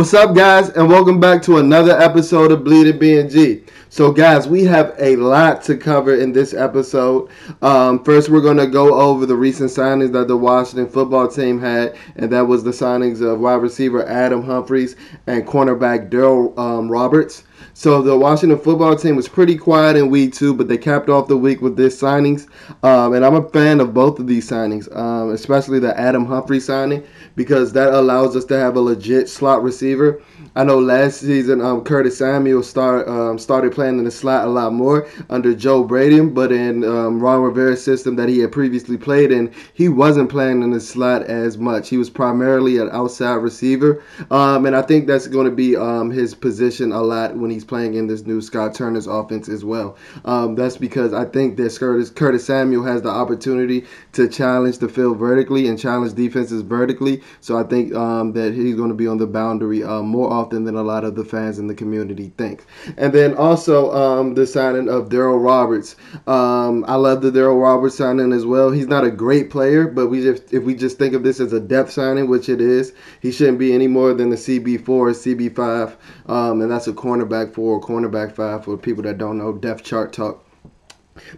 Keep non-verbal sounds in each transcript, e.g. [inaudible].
What's up, guys, and welcome back to another episode of Bleeding BNG. So, guys, we have a lot to cover in this episode. Um, first, we're going to go over the recent signings that the Washington football team had, and that was the signings of wide receiver Adam Humphries and cornerback Darryl um, Roberts. So the Washington football team was pretty quiet in week two, but they capped off the week with this signings. Um, and I'm a fan of both of these signings, um, especially the Adam Humphrey signing, because that allows us to have a legit slot receiver. I know last season um, Curtis Samuel start, um, started playing in the slot a lot more under Joe Brady, but in um, Ron Rivera's system that he had previously played in, he wasn't playing in the slot as much. He was primarily an outside receiver, um, and I think that's going to be um, his position a lot when he's playing in this new Scott Turner's offense as well. Um, that's because I think that Curtis, Curtis Samuel has the opportunity to challenge the field vertically and challenge defenses vertically. So I think that he's going to be on the boundary uh, more often than a lot of the fans in the community think. And then also um, the signing of Darryl Roberts. Um, I love the Darryl Roberts signing as well. He's not a great player, but we just if we just think of this as a depth signing, which it is, he shouldn't be any more than the CB4 or CB5, um, and that's a cornerback four or cornerback five for people that don't know depth chart talk.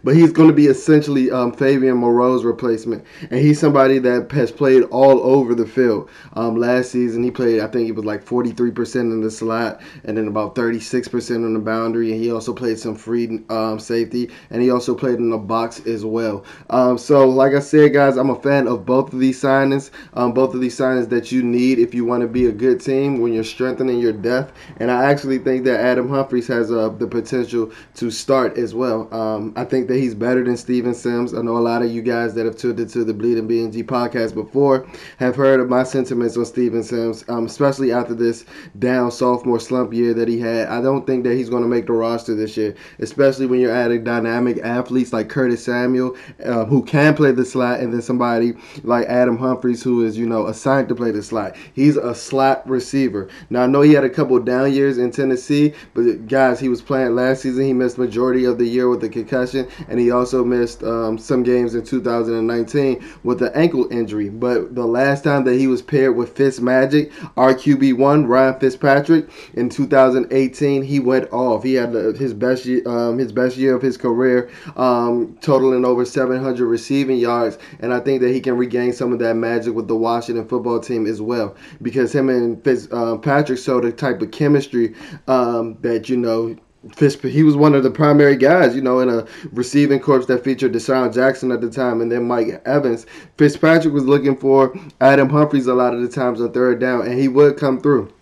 But he's going to be essentially um, Fabian Moreau's replacement, and he's somebody that has played all over the field. Um, last season, he played, I think it was like 43% in the slot, and then about 36% on the boundary. And he also played some free um, safety, and he also played in the box as well. Um, so, like I said, guys, I'm a fan of both of these signings. Um, both of these signings that you need if you want to be a good team when you're strengthening your depth. And I actually think that Adam Humphries has uh, the potential to start as well. Um, I think that he's better than Steven Sims. I know a lot of you guys that have tuned into the Bleeding BNG podcast before have heard of my sentiments on Steven Sims, um, especially after this down sophomore slump year that he had. I don't think that he's going to make the roster this year, especially when you're adding dynamic athletes like Curtis Samuel, uh, who can play the slot, and then somebody like Adam Humphries, who is, you know, assigned to play the slot. He's a slot receiver. Now, I know he had a couple down years in Tennessee, but guys, he was playing last season. He missed majority of the year with the concussion season, and he also missed um, some games in 2019 with an ankle injury. But the last time that he was paired with Fitz Magic, RQB1 Ryan Fitzpatrick in 2018, he went off. He had his best year, um, his best year of his career, um, totaling over 700 receiving yards, and I think that he can regain some of that magic with the Washington football team as well because him and Fitzpatrick uh, showed the type of chemistry um, that you know Fitz, he was one of the primary guys, you know, in a receiving corps that featured DeSean Jackson at the time and then Mike Evans. Fitzpatrick was looking for Adam Humphries a lot of the times on third down, and he would come through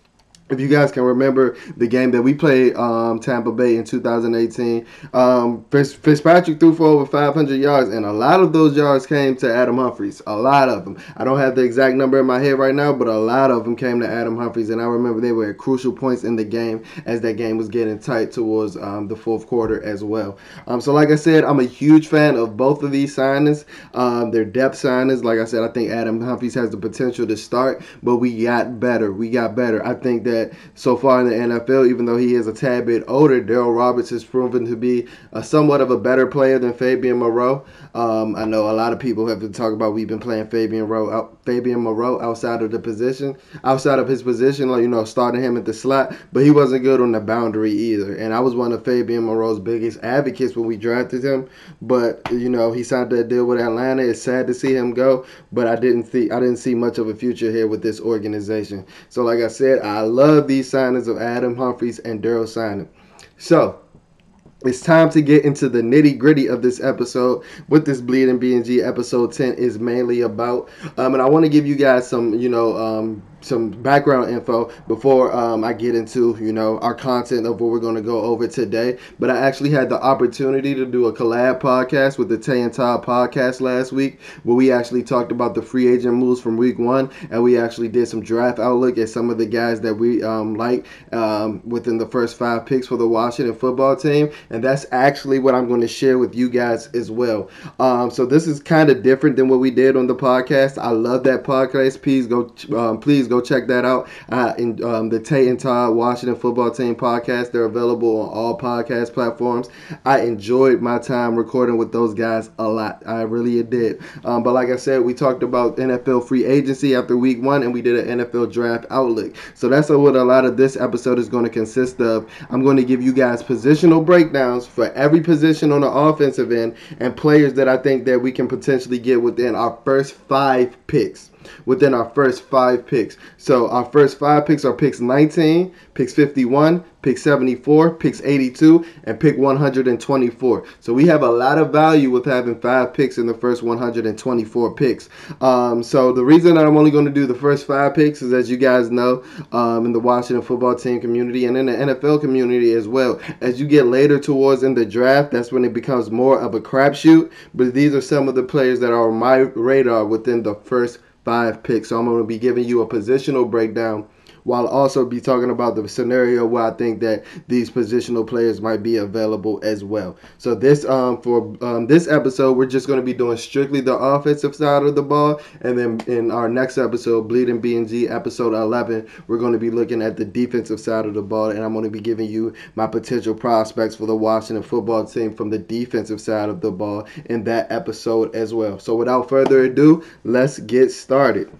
if you guys can remember the game that we played um, Tampa Bay in 2018, um, Fitzpatrick threw for over 500 yards, and a lot of those yards came to Adam Humphries. A lot of them. I don't have the exact number in my head right now, but a lot of them came to Adam Humphries, and I remember they were at crucial points in the game as that game was getting tight towards um, the fourth quarter as well. Um, so, like I said, I'm a huge fan of both of these signings. Um, they're depth signings. Like I said, I think Adam Humphries has the potential to start, but we got better. We got better. I think that that so far in the NFL, even though he is a tad bit older, Darryl Roberts has proven to be a, somewhat of a better player than Fabian Moreau. Um, I know a lot of people have been talking about we've been playing Fabian Moreau, Fabian Moreau outside of the position, outside of his position, like you know, starting him at the slot, but he wasn't good on the boundary either. And I was one of Fabian Moreau's biggest advocates when we drafted him, but you know, he signed that deal with Atlanta. It's sad to see him go, but I didn't see I didn't see much of a future here with this organization. So, like I said, I love these signings of Adam Humphries and Darryl Signing. So it's time to get into the nitty gritty of this episode. What this Bleeding BNG episode 10 is mainly about. Um, and I want to give you guys some, you know, um, some background info before um, I get into you know our content of what we're going to go over today. But I actually had the opportunity to do a collab podcast with the Tay and Todd podcast last week, where we actually talked about the free agent moves from week one, and we actually did some draft outlook at some of the guys that we um, like um, within the first five picks for the Washington football team. and that's actually what I'm going to share with you guys as well. Um, so this is kind of different than what we did on the podcast. I love that podcast. Please go, um, please go check that out. Uh, in um, the Tate and Todd Washington Football Team podcast, they're available on all podcast platforms. I enjoyed my time recording with those guys a lot. I really did. Um, but like I said, we talked about NFL free agency after week one, and we did an NFL draft outlook. So that's what a lot of this episode is going to consist of. I'm going to give you guys positional breakdowns for every position on the offensive end and players that I think that we can potentially get within our first five picks within our first five picks. So our first five picks are picks 19, picks 51, pick 74, picks 82, and pick 124. So we have a lot of value with having five picks in the first 124 picks. Um, so the reason that I'm only going to do the first five picks is, as you guys know, um, in the Washington football team community and in the NFL community as well. As you get later towards in the draft, that's when it becomes more of a crapshoot. But these are some of the players that are on my radar within the first five picks. So I'm going to be giving you a positional breakdown while also be talking about the scenario where I think that these positional players might be available as well. So this um for um, this episode we're just going to be doing strictly the offensive side of the ball and then in our next episode Bleeding B and G episode 11 we're going to be looking at the defensive side of the ball and I'm going to be giving you my potential prospects for the Washington football team from the defensive side of the ball in that episode as well. So without further ado, let's get started.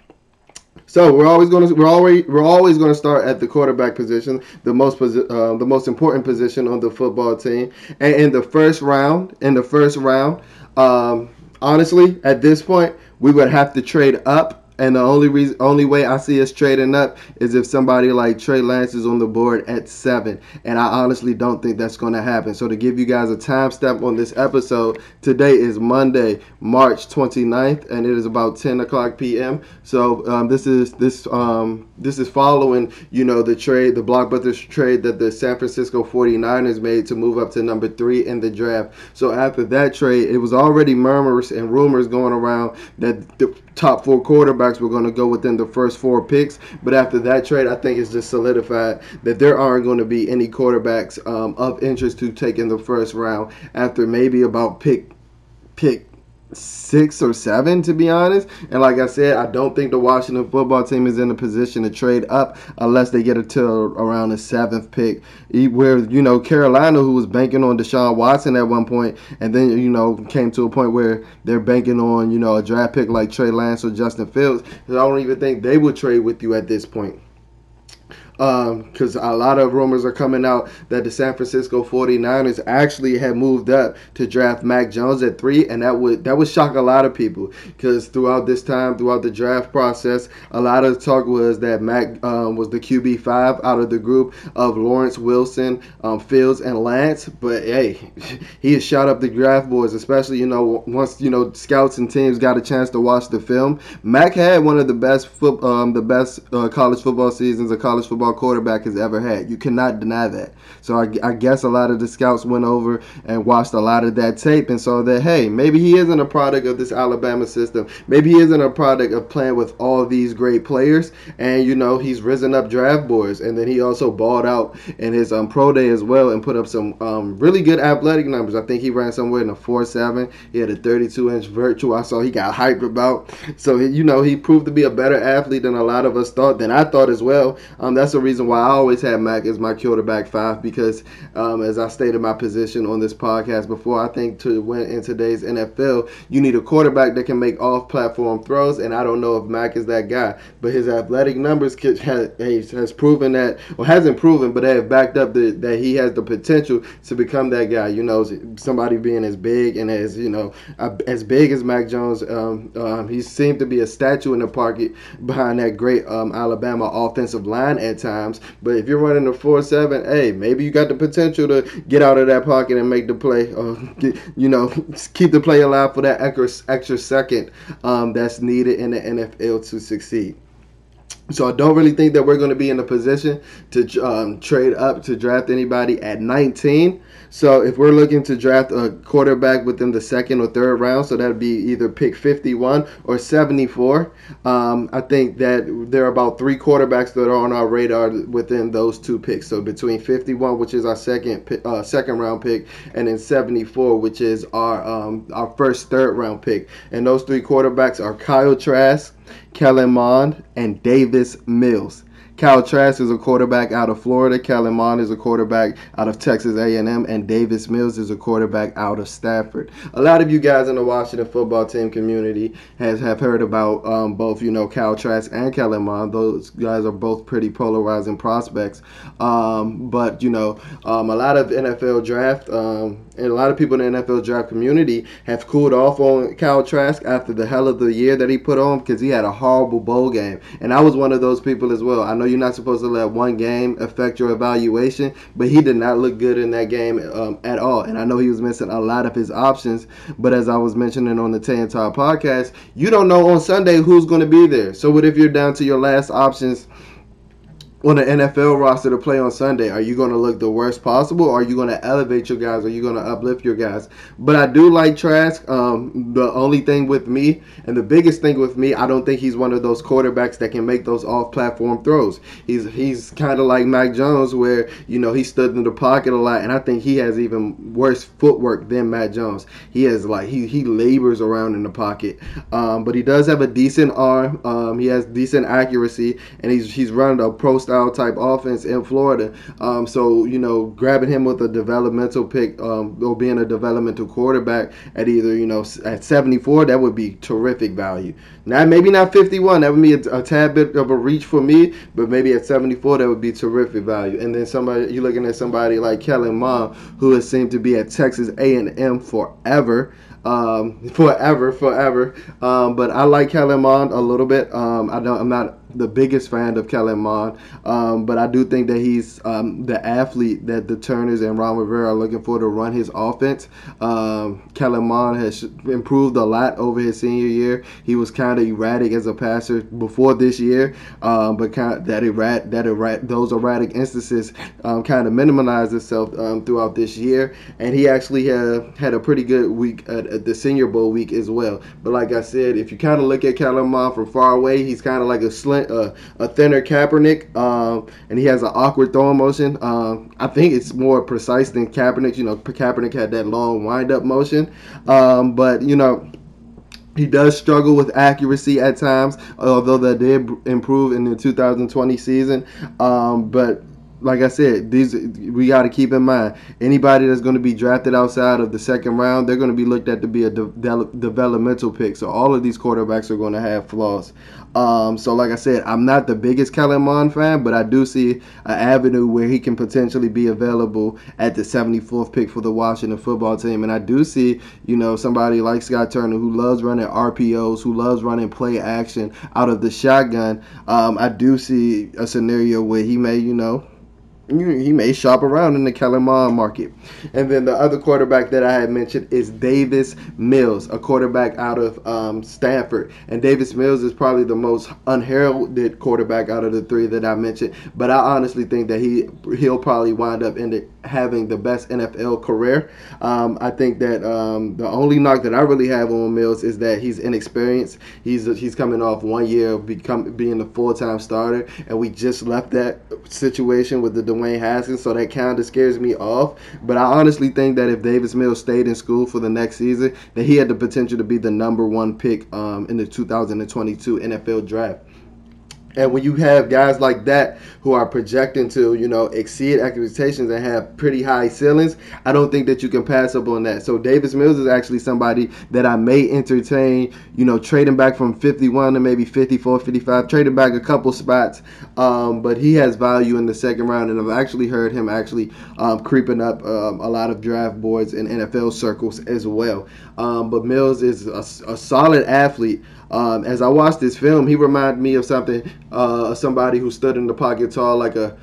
So we're always going to we're always we're always going to start at the quarterback position, the most uh, the most important position on the football team. And in the first round, in the first round, um, honestly, at this point, we would have to trade up and the only reason, only way I see us trading up is if somebody like Trey Lance is on the board at seven. And I honestly don't think that's going to happen. So to give you guys a time step on this episode, today is Monday, March 29th, and it is about 10 o'clock p.m. So um, this is this um, this is following you know the trade, the blockbuster trade that the San Francisco 49ers made to move up to number three in the draft. So after that trade, it was already murmurs and rumors going around that the top four quarterbacks were going to go within the first four picks. But after that trade, I think it's just solidified that there aren't going to be any quarterbacks um, of interest to take in the first round after maybe about pick pick six or seven, to be honest. And like I said, I don't think the Washington football team is in a position to trade up unless they get it to around the seventh pick. Where, you know, Carolina, who was banking on Deshaun Watson at one point, and then, you know, came to a point where they're banking on, you know, a draft pick like Trey Lance or Justin Fields. I don't even think they would trade with you at this point because um, a lot of rumors are coming out that the San Francisco 49ers actually had moved up to draft Mac Jones at three, and that would that would shock a lot of people because throughout this time, throughout the draft process, a lot of talk was that Mac um, was the QB five out of the group of Lawrence Wilson, um, Fields, and Lance. But hey, [laughs] he has shot up the draft boards, especially you know once you know scouts and teams got a chance to watch the film. Mac had one of the best foot, um, the best uh, college football seasons of college football quarterback has ever had. You cannot deny that. So I, I, guess a lot of the scouts went over and watched a lot of that tape and saw that, hey, maybe he isn't a product of this Alabama system. Maybe he isn't a product of playing with all these great players. And, you know, he's risen up draft boards. And then he also balled out in his um, pro day as well and put up some um, really good athletic numbers. I think he ran somewhere in a 4 7. He had a 32 inch vertical. I saw he got hyped about. So, you know, he proved to be a better athlete than a lot of us thought, than I thought as well. Um, that's a reason why I always had Mac as my quarterback five because, um, as I stated my position on this podcast before, I think to win in today's NFL, you need a quarterback that can make off-platform throws, and I don't know if Mac is that guy. But his athletic numbers has, has proven that, or hasn't proven, but they have backed up the, that he has the potential to become that guy. You know, somebody being as big and as you know as big as Mac Jones. Um, um, he seemed to be a statue in the pocket behind that great um, Alabama offensive line at times. But if you're running a four seven, hey, maybe you got the potential to get out of that pocket and make the play, or get, you know, [laughs] keep the play alive for that extra extra second um, that's needed in the NFL to succeed. So I don't really think that we're going to be in a position to um, trade up to draft anybody at 19. So if we're looking to draft a quarterback within the second or third round, so that'd be either pick 51 or 74. Um, I think that there are about three quarterbacks that are on our radar within those two picks. So between 51, which is our second uh, second round pick, and then 74, which is our um, our first third round pick. And those three quarterbacks are Kyle Trask. Kellen Mond, and Davis Mills. Kyle Trask is a quarterback out of Florida. Kellen Mond is a quarterback out of Texas A&M, and Davis Mills is a quarterback out of Stanford. A lot of you guys in the Washington football team community has have heard about um, both, you know, Kyle Trask and Kellen Mond. Those guys are both pretty polarizing prospects. Um, but you know, um, a lot of NFL draft um, and a lot of people in the NFL draft community have cooled off on Kyle Trask after the hell of the year that he put on because he had a horrible bowl game. And I was one of those people as well. I know you're not supposed to let one game affect your evaluation, but he did not look good in that game um, at all. And I know he was missing a lot of his options. But as I was mentioning on the Tay and Todd podcast, you don't know on Sunday who's going to be there. So what if you're down to your last options? On the NFL roster to play on Sunday, are you going to look the worst possible? Or are you going to elevate your guys? Are you going to uplift your guys? But I do like Trask. Um, the only thing with me, and the biggest thing with me, I don't think he's one of those quarterbacks that can make those off-platform throws. He's he's kind of like Mac Jones, where you know he stood in the pocket a lot, and I think he has even worse footwork than Mac Jones. He has like he he labors around in the pocket, um, but he does have a decent arm. Um, he has decent accuracy, and he's he's running a pro style type offense in Florida. Um, so you know, grabbing him with a developmental pick um, or being a developmental quarterback at either you know at 74, that would be terrific value. Now maybe not 51, that would be a, a tad bit of a reach for me, but maybe at 74, that would be terrific value. And then somebody you're looking at somebody like Kellen Mond, who has seemed to be at Texas A&M forever um, [laughs] forever, forever. Um, but I like Kellen Mond a little bit. Um, I don't. I'm not the biggest fan of Kellen Mond, um, but I do think that he's um, the athlete that the Turners and Ron Rivera are looking for to run his offense. Um, Kellen Mond has improved a lot over his senior year. He was kind of erratic as a passer before this year, um, but kind of that errat that errat those erratic instances um, kind of minimized itself um, throughout this year, and he actually had had a pretty good week at, at, the Senior Bowl week as well. But like I said, if you kind of look at Kellen Mond from far away, he's kind of like a slim a, a thinner Kaepernick, um, and he has an awkward throwing motion. Um, I think it's more precise than Kaepernick. You know, Kaepernick had that long wind up motion, um, but you know. He does struggle with accuracy at times, although that did improve in the 2020 season. Um, but like I said, these we got to keep in mind. Anybody that's going to be drafted outside of the second round, they're going to be looked at to be a de- de- developmental pick. So all of these quarterbacks are going to have flaws. Um, so like I said, I'm not the biggest Kellen Mond fan, but I do see an avenue where he can potentially be available at the 74th pick for the Washington football team. And I do see, you know, somebody like Scott Turner who loves running RPOs, who loves running play action out of the shotgun. Um, I do see a scenario where he may, you know, he may shop around in the Kellen market. And then the other quarterback that I had mentioned is Davis Mills, a quarterback out of um, Stanford. And Davis Mills is probably the most unheralded quarterback out of the three that I mentioned. But I honestly think that he he'll probably wind up in the, having the best NFL career. Um, I think that um, the only knock that I really have on Mills is that he's inexperienced. He's he's coming off one year of become being a full time starter, and we just left that situation with the Dwayne Haskins, so that kind of scares me off. But I honestly think that if Davis Mills stayed in school for the next season, that he had the potential to be the number one pick um, in the 2022 NFL draft. And when you have guys like that who are projecting to, you know, exceed expectations and have pretty high ceilings, I don't think that you can pass up on that. So Davis Mills is actually somebody that I may entertain, you know, trading back from 51 to maybe 54, 55, trading back a couple spots. Um, but he has value in the second round, and I've actually heard him actually um, creeping up um, a lot of draft boards in NFL circles as well. Um, but Mills is a, a solid athlete. Um, as I watched this film, he reminded me of something, uh, somebody who stood in the pocket tall like a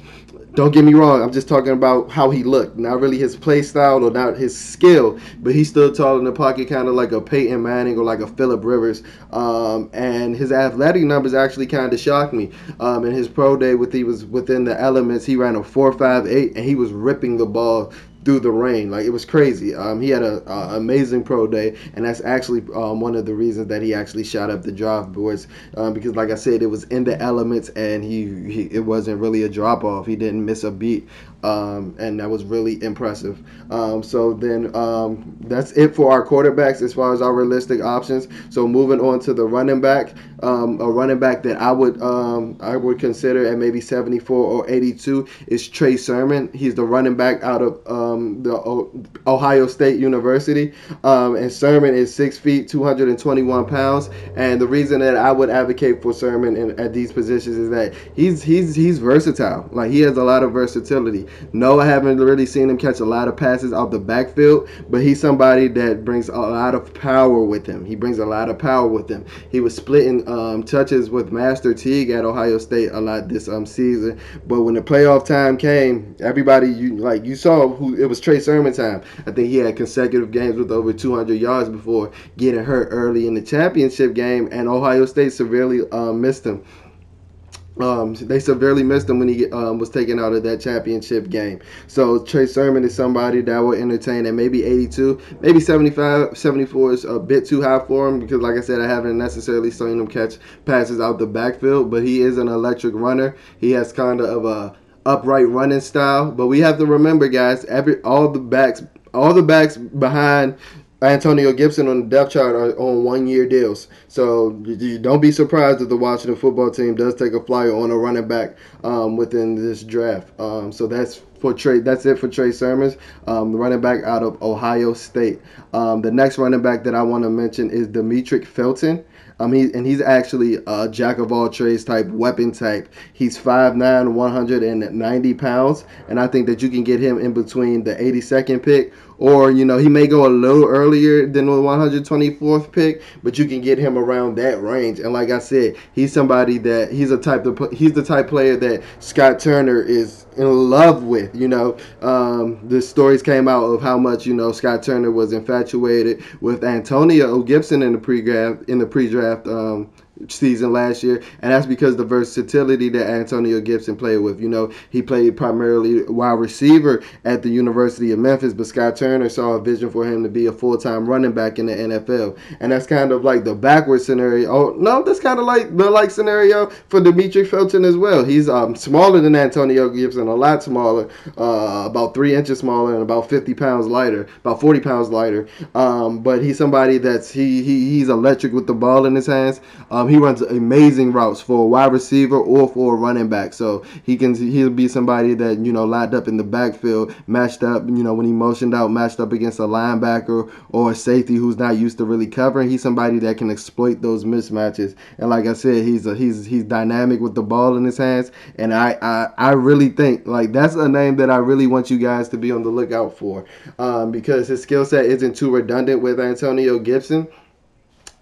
don't get me wrong. I'm just talking about how he looked, not really his play style or not his skill, but he stood tall in the pocket, kind of like a Peyton Manning or like a Philip Rivers. Um, and his athletic numbers actually kind of shocked me. Um, in his pro day, with he was within the elements, he ran a four five eight, and he was ripping the ball through the rain. Like it was crazy. Um, he had a, a, amazing pro day, and that's actually um, one of the reasons that he actually shot up the draft boards um, because, like I said, it was in the elements, and he, he it wasn't really a drop off. He didn't miss a beat um, and that was really impressive. Um, so then um, that's it for our quarterbacks as far as our realistic options. So moving on to the running back, um, a running back that I would um, I would consider at maybe 74 or 82 is Trey Sermon. He's the running back out of um, the o- Ohio State University, and Sermon is six feet 221 pounds. And the reason that I would advocate for Sermon in, at these positions is that he's he's he's versatile. Like he has a lot of versatility. No, I haven't really seen him catch a lot of passes out the backfield, but he's somebody that brings a lot of power with him. He brings a lot of power with him. He was splitting um, touches with Master Teague at Ohio State a lot this um, season, but when the playoff time came, everybody you like you saw who it was Trey Sermon time. I think he had consecutive games with over 200 yards before getting hurt early in the championship game, and Ohio State severely um, missed him. Um, they severely missed him when he um, was taken out of that championship game. So Trey Sermon is somebody that will entertain at maybe 82, maybe 75, 74 is a bit too high for him because, like I said, I haven't necessarily seen him catch passes out the backfield. But he is an electric runner. He has kind of a upright running style. But we have to remember, guys, every all the backs, all the backs behind Antonio Gibson on the depth chart are on one year deals. So don't be surprised if the Washington football team does take a flyer on a running back um, within this draft. Um, so that's for Trey. That's it for Trey Sermons, um, running back out of Ohio State. Um, the next running back that I want to mention is Demetric Felton. Um, he, and he's actually a jack of all trades type, weapon type. He's 5'9", 190 pounds, and I think that you can get him in between the 82nd pick or you know he may go a little earlier than the 124th pick, but you can get him around that range. And like I said, he's somebody that he's a type of he's the type player that Scott Turner is in love with. You know, um, the stories came out of how much you know Scott Turner was infatuated with Antonio Gibson in the pre-draft in the pre-draft um, season last year, and that's because the versatility that Antonio Gibson played with. You know, he played primarily wide receiver at the University of Memphis, but Scott Turner saw a vision for him to be a full time running back in the NFL, and that's kind of like the backward scenario. Oh no, that's kind of like the like scenario for Demetric Felton as well. He's um, smaller than Antonio Gibson, a lot smaller, uh, about three inches smaller, and about 50 pounds lighter, about 40 pounds lighter. Um, but he's somebody that's he, he he's electric with the ball in his hands. Um, he runs amazing routes for a wide receiver or for a running back. So he can he'll be somebody that you know lined up in the backfield, matched up. You know when he motioned out, matched up against a linebacker or a safety who's not used to really covering. He's somebody that can exploit those mismatches. And like I said, he's a, he's he's dynamic with the ball in his hands. And I I, I really think like that's a name that I really want you guys to be on the lookout for, um, because his skill set isn't too redundant with Antonio Gibson.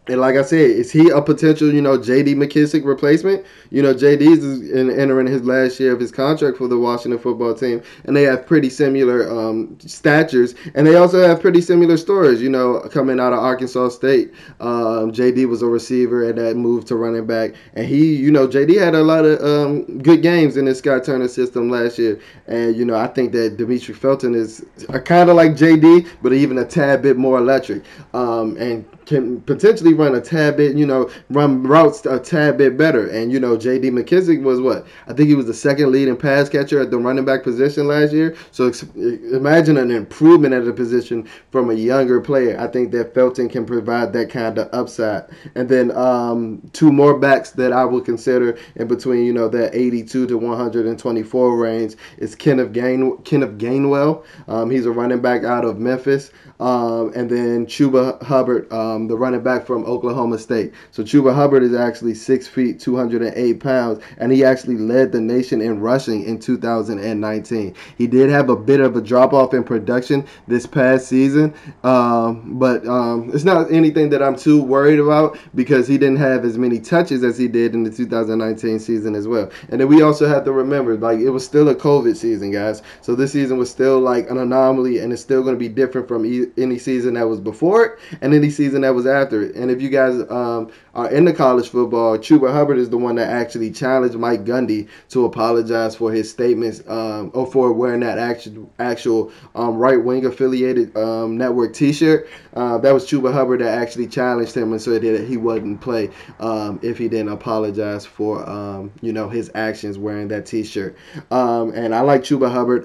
And like I said, is he a potential, you know, J.D. McKissic replacement? You know, J.D. is in, entering his last year of his contract for the Washington football team, and they have pretty similar um, statures, and they also have pretty similar stories. You know, coming out of Arkansas State, um, J.D. was a receiver and that moved to running back, and he, you know, J.D. had a lot of um, good games in the Scott Turner system last year, and you know, I think that Demetric Felton is kind of like J.D., but even a tad bit more electric, um, and can potentially run a tad bit, you know, run routes a tad bit better. And you know, J.D. McKissic was what I think he was the second leading pass catcher at the running back position last year. So imagine an improvement at the position from a younger player. I think that Felton can provide that kind of upside. And then um, two more backs that I would consider in between, you know, that 82 to 124 range is Kenneth Gain Kenneth Gainwell. Um, he's a running back out of Memphis. Um, and then Chuba Hubbard. Um, um, the running back from Oklahoma State. So Chuba Hubbard is actually six feet, 208 pounds, and he actually led the nation in rushing in 2019. He did have a bit of a drop off in production this past season, um, but um, it's not anything that I'm too worried about because he didn't have as many touches as he did in the 2019 season as well. And then we also have to remember, like it was still a COVID season, guys. So this season was still like an anomaly, and it's still going to be different from e- any season that was before it and any season that was after it. And if you guys um, are into college football, Chuba Hubbard is the one that actually challenged Mike Gundy to apologize for his statements um, or for wearing that actual actual um, right wing affiliated um, network T-shirt. Uh, that was Chuba Hubbard that actually challenged him and said that he wouldn't play um, if he didn't apologize for um, you know his actions wearing that T-shirt. Um, and I like Chuba Hubbard.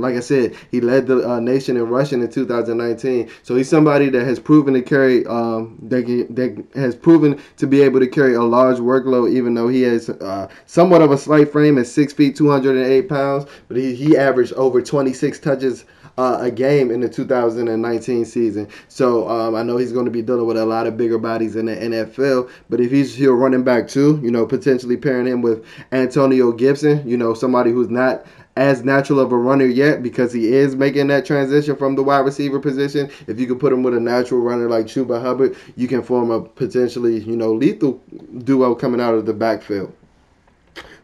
like I said, he led the uh, nation in rushing in 2019, so he's somebody that has proven to carry that, that has proven to be able to carry a large workload, even though he has uh, somewhat of a slight frame at six feet, 208 pounds. But he, he averaged over 26 touches uh, a game in the 2019 season. So um, I know he's going to be dealing with a lot of bigger bodies in the NFL. But if he's here running back too, you know, potentially pairing him with Antonio Gibson, you know, somebody who's not as natural of a runner yet because he is making that transition from the wide receiver position. If you could put him with a natural runner like Chuba Hubbard, you can form a potentially, you know, lethal duo coming out of the backfield.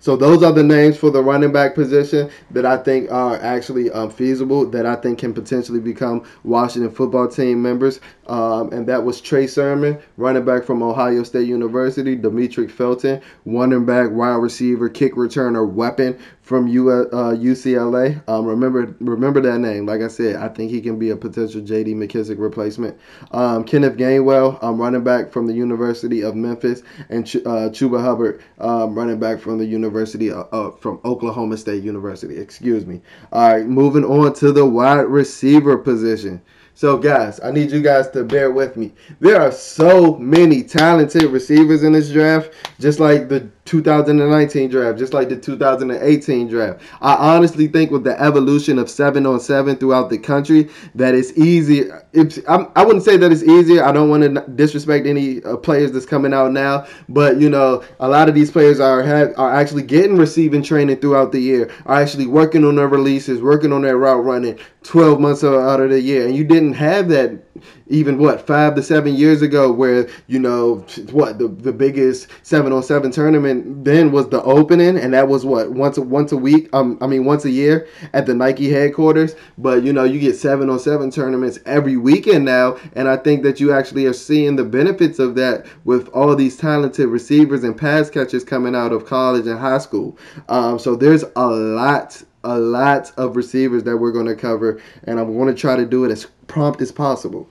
So those are the names for the running back position that I think are actually um, feasible, that I think can potentially become Washington football team members. Um, and that was Trey Sermon, running back from Ohio State University, Demetric Felton, running back, wide receiver, kick returner, weapon from U- uh, UCLA. Um, remember, remember that name. Like I said, I think he can be a potential J.D. McKissic replacement. Um, Kenneth Gainwell, um, running back from the University of Memphis, and Ch- uh, Chuba Hubbard, um, running back from the University of, uh, from Oklahoma State University. Excuse me. All right, moving on to the wide receiver position. So, guys, I need you guys to bear with me. There are so many talented receivers in this draft, just like the 2019 draft, just like the 2018 draft. I honestly think with the evolution of seven on seven throughout the country, that it's easy. It's, I'm, I would not say that it's easier. I don't want to disrespect any uh, players that's coming out now, but you know, a lot of these players are have, are actually getting receiving training throughout the year, are actually working on their releases, working on their route running 12 months out of the year, and you didn't have that even what five to seven years ago, where you know what the the biggest seven on seven tournament then was the opening, and that was what once a, once a week. Um, I mean once a year at the Nike headquarters. But you know you get seven on seven tournaments every weekend now, and I think that you actually are seeing the benefits of that with all these talented receivers and pass catchers coming out of college and high school. Um, so there's a lot a lot of receivers that we're going to cover, and I'm going to try to do it as prompt as possible.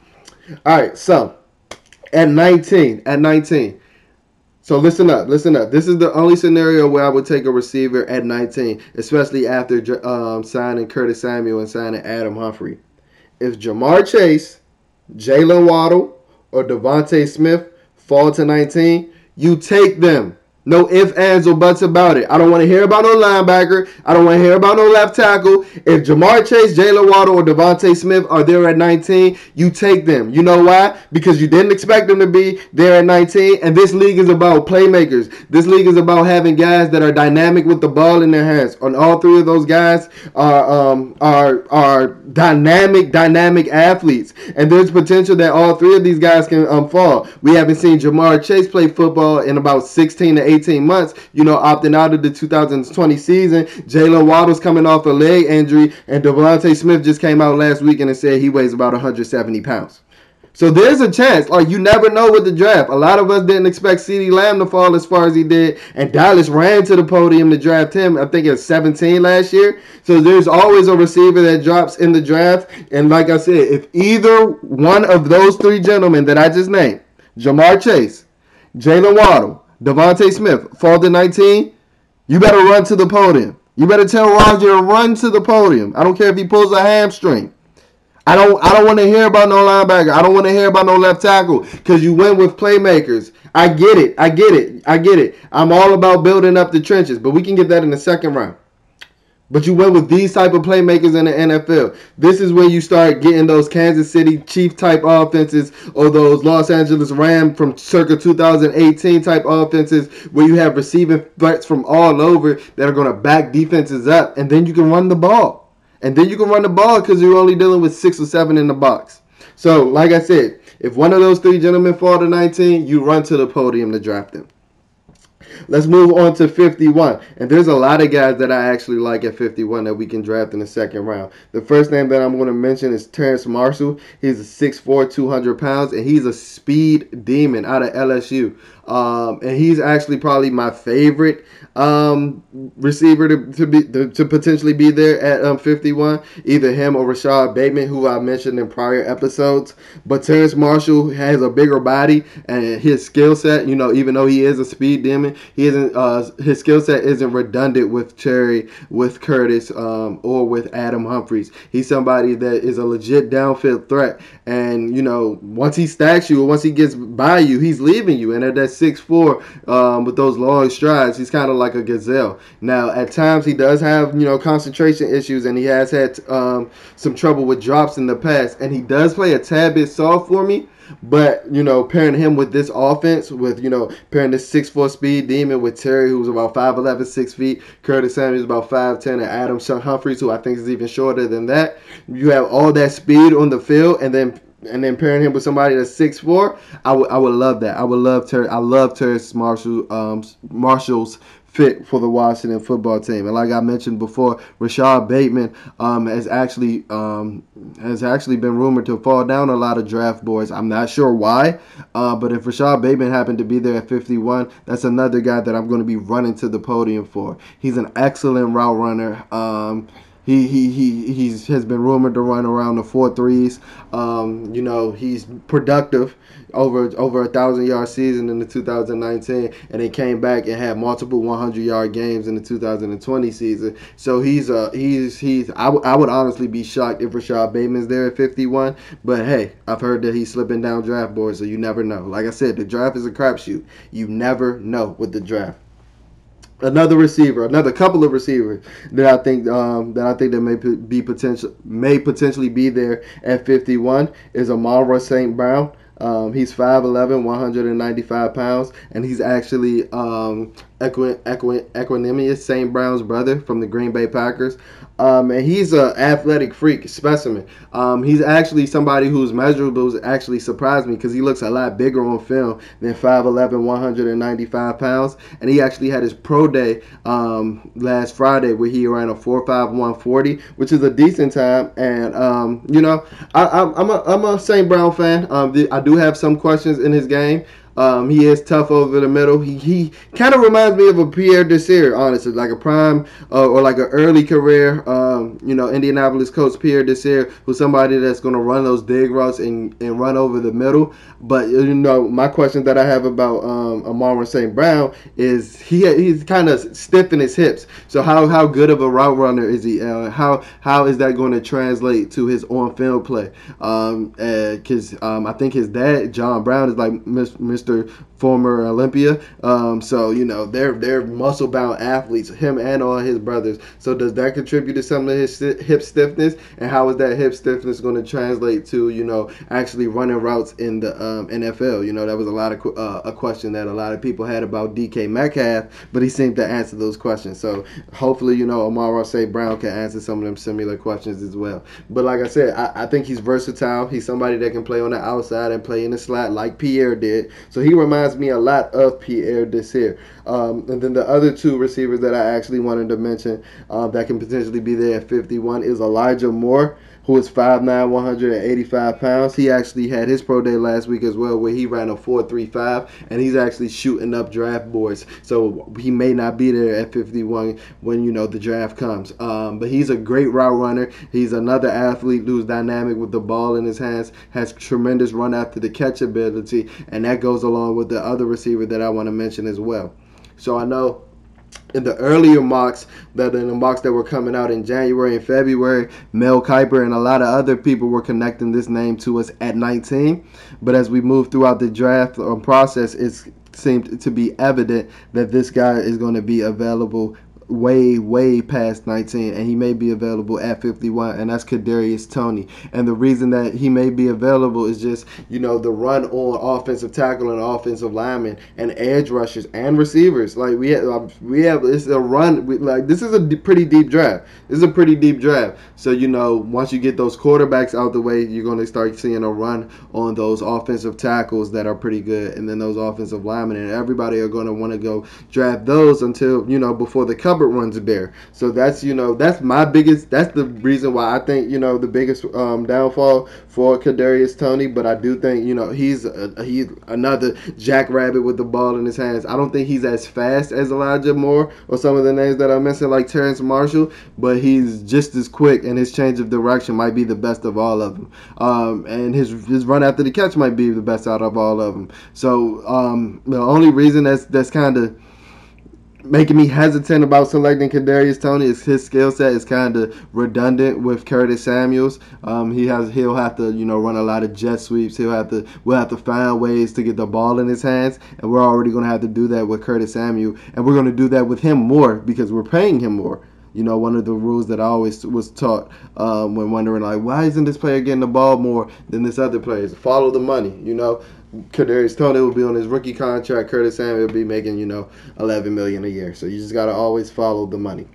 All right, so at 19, at 19. So listen up, listen up. This is the only scenario where I would take a receiver at 19, especially after um, signing Curtis Samuel and signing Adam Humphrey. If Ja'Marr Chase, Jaylen Waddle, or DeVonta Smith fall to 19, you take them. No ifs, ands, or buts about it. I don't want to hear about no linebacker. I don't want to hear about no left tackle. If Ja'Marr Chase, Jaylen Waddle, or DeVonta Smith are there at 19, you take them. You know why? Because you didn't expect them to be there at 19. And this league is about playmakers. This league is about having guys that are dynamic with the ball in their hands. On all three of those guys are um, are are dynamic, dynamic athletes. And there's potential that all three of these guys can um, fall. We haven't seen Ja'Marr Chase play football in about 16 to 18 18 months, you know, opting out of the 2020 season. Jaylen Waddle's coming off a leg injury, and DeVonta Smith just came out last weekend and said he weighs about 170 pounds. So there's a chance. Like you never know with the draft. A lot of us didn't expect CeeDee Lamb to fall as far as he did, and Dallas ran to the podium to draft him. I think it's 17 last year. So there's always a receiver that drops in the draft. And like I said, if either one of those three gentlemen that I just named, Ja'Marr Chase, Jaylen Waddle, DeVonta Smith, fall to 19, you better run to the podium. You better tell Roger to run to the podium. I don't care if he pulls a hamstring. I don't I don't want to hear about no linebacker. I don't want to hear about no left tackle because you went with playmakers. I get it. I get it. I get it. I'm all about building up the trenches, but we can get that in the second round. But you went with these type of playmakers in the NFL. This is where you start getting those Kansas City Chief type offenses or those Los Angeles Ram from circa 2018 type offenses where you have receiving threats from all over that are going to back defenses up. And then you can run the ball. And then you can run the ball because you're only dealing with six or seven in the box. So, like I said, if one of those three gentlemen fall to 19, you run to the podium to draft them. Let's move on to 51. And there's a lot of guys that I actually like at 51 that we can draft in the second round. The first name that I'm going to mention is Terrace Marshall. He's a 6'4, 200 pounds, and he's a speed demon out of LSU. Um, and he's actually probably my favorite um, receiver to, to be to, to, potentially be there at um, 51. Either him or Rashod Bateman, who I mentioned in prior episodes. But Terrace Marshall has a bigger body and his skill set. You know, even though he is a speed demon, he isn't. Uh, his skill set isn't redundant with Terry, with Curtis, um, or with Adam Humphries. He's somebody that is a legit downfield threat. And you know, once he stacks you or once he gets by you, he's leaving you. And at that six four um, with those long strides, he's kind of like a gazelle. Now, at times he does have you know concentration issues, and he has had um, some trouble with drops in the past, and he does play a tad bit soft for me. But you know, pairing him with this offense, with you know, pairing this six four speed demon with Terry, who's about 5'11", 6 feet, Curtis Samuels about 5'10", and Adam Humphries, who I think is even shorter than that. You have all that speed on the field, and then and then pairing him with somebody that's six four, I would I would love that. I would love Terry. I love Terrace Marshall um, Marshall's fit for the Washington football team. And like I mentioned before, Rashod Bateman um, has actually um, has actually been rumored to fall down a lot of draft boards. I'm not sure why, uh, but if Rashod Bateman happened to be there at 51, that's another guy that I'm going to be running to the podium for. He's an excellent route runner. Um, he he he he's has been rumored to run around the four threes. Um, you know, he's productive over over a thousand yard season in the 2019, and he came back and had multiple 100 yard games in the 2020 season. So he's uh he's he's I, w- I would honestly be shocked if Rashod Bateman's there at 51. But hey, I've heard that he's slipping down draft boards, so you never know. Like I said, the draft is a crapshoot. You never know with the draft another receiver, another couple of receivers that I think um, that I think that may be potential may potentially be there at 51 is Amon-Ra St. Brown. Um, he's 5'11", 195 pounds, and he's actually um, Equ- Equ- Equanimeous St. Brown's brother from the Green Bay Packers. Um, and he's an athletic freak specimen. Um, he's actually somebody whose measurables actually surprised me because he looks a lot bigger on film than 5'11", 195 pounds. And he actually had his pro day um, last Friday where he ran a 4'5", 140, which is a decent time. And, um, you know, I, am a, I'm a St. Brown fan. Um, I do have some questions in his game. Um, he is tough over the middle. He, he kind of reminds me of a Pierre Desir, honestly, like a prime uh, or like an early career, um, you know, Indianapolis coach Pierre Desir, who's somebody that's going to run those dig routes and, and run over the middle. But you know, my question that I have about um, Amon St. Brown is he he's kind of stiff in his hips. So how how good of a route runner is he? Uh, how how is that going to translate to his on field play? Because um, um, I think his dad John Brown is like Mr. Former Olympia. Um, so you know they're they're muscle bound athletes, him and all his brothers. So does that contribute to some of his hip stiffness? And how is that hip stiffness going to translate to you know actually running routes in the um, NFL? You know that was a lot of uh, a question that a lot of people had about DK Metcalf, but he seemed to answer those questions. So hopefully you know Amon-Ra St. Brown can answer some of them similar questions as well. But like I said, I, I think he's versatile. He's somebody that can play on the outside and play in the slot like Pierre did. So he reminds me a lot of Pierre Desir. Um, and then the other two receivers that I actually wanted to mention uh, that can potentially be there at 51 is Elijah Moore who is 5'9", 185 pounds. He actually had his pro day last week as well, where he ran a 4.35, and he's actually shooting up draft boards. So he may not be there at 51 when you know the draft comes. Um, but he's a great route runner. He's another athlete who's dynamic with the ball in his hands, has tremendous run after the catch ability, and that goes along with the other receiver that I want to mention as well. So I know in the earlier mocks that in the mocks that were coming out in January and February, Mel Kiper and a lot of other people were connecting this name to us at 19. But as we move throughout the draft um, process, it seemed to be evident that this guy is going to be available way, way past 19, and he may be available at 51, and that's Kadarius Toney. And the reason that he may be available is just you know the run on offensive tackle and offensive lineman and edge rushers and receivers. Like we have, um, we have it's a run. We, like this is a d- pretty deep draft. This is a pretty deep draft. So you know once you get those quarterbacks out the way, you're going to start seeing a run on those offensive tackles that are pretty good, and then those offensive linemen, and everybody are going to want to go draft those until you know before the runs bear, So that's you know that's my biggest. That's the reason why I think you know the biggest um, downfall for Kadarius Toney. But I do think you know he's a, he's another jackrabbit with the ball in his hands. I don't think he's as fast as Elijah Moore or some of the names that I mentioned like Terrace Marshall, but he's just as quick, and his change of direction might be the best of all of them. Um, and his his run after the catch might be the best out of all of them. So um, the only reason that's that's kind of making me hesitant about selecting Kadarius Toney is his skill set is kind of redundant with Curtis Samuels. Um, he has he'll have to you know run a lot of jet sweeps. He'll have to we'll have to find ways to get the ball in his hands, and we're already going to have to do that with Curtis Samuel, and we're going to do that with him more because we're paying him more. You know, one of the rules that I always was taught um, when wondering like, why isn't this player getting the ball more than this other player? Is follow the money. You know, Kadarius Toney will be on his rookie contract. Curtis Samuel will be making you know 11 million a year. So you just gotta always follow the money.